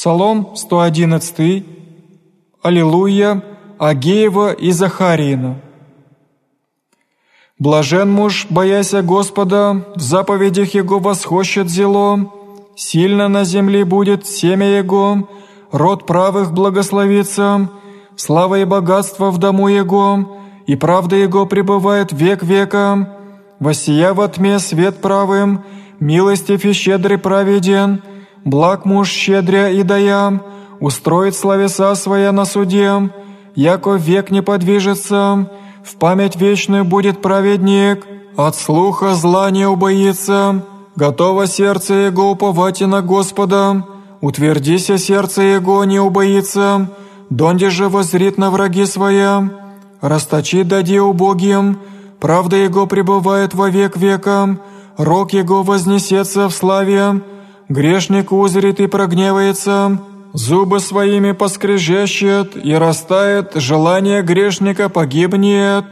Псалом 111. Аллилуйя, Агеева и Захариина. Блажен муж, бояся Господа, в заповедях Его восхощет зело, сильно на земле будет семя Его, род правых благословится, слава и богатство в дому Его, и правда Его пребывает век века. Воссия во тьме свет правым, милостив и щедрый праведен, благ муж щедря и дая, устроит словеса своя на суде, яко век не подвижется, в память вечную будет праведник, от слуха зла не убоится, готово сердце его уповать и на Господа, утвердися сердце его не убоится, донде же возрит на враги своя, расточи дади убогим, правда его пребывает во век века, рок его вознесется в славе, грешник узрит и прогневается, зубы своими поскрежещет и растает, желание грешника погибнет,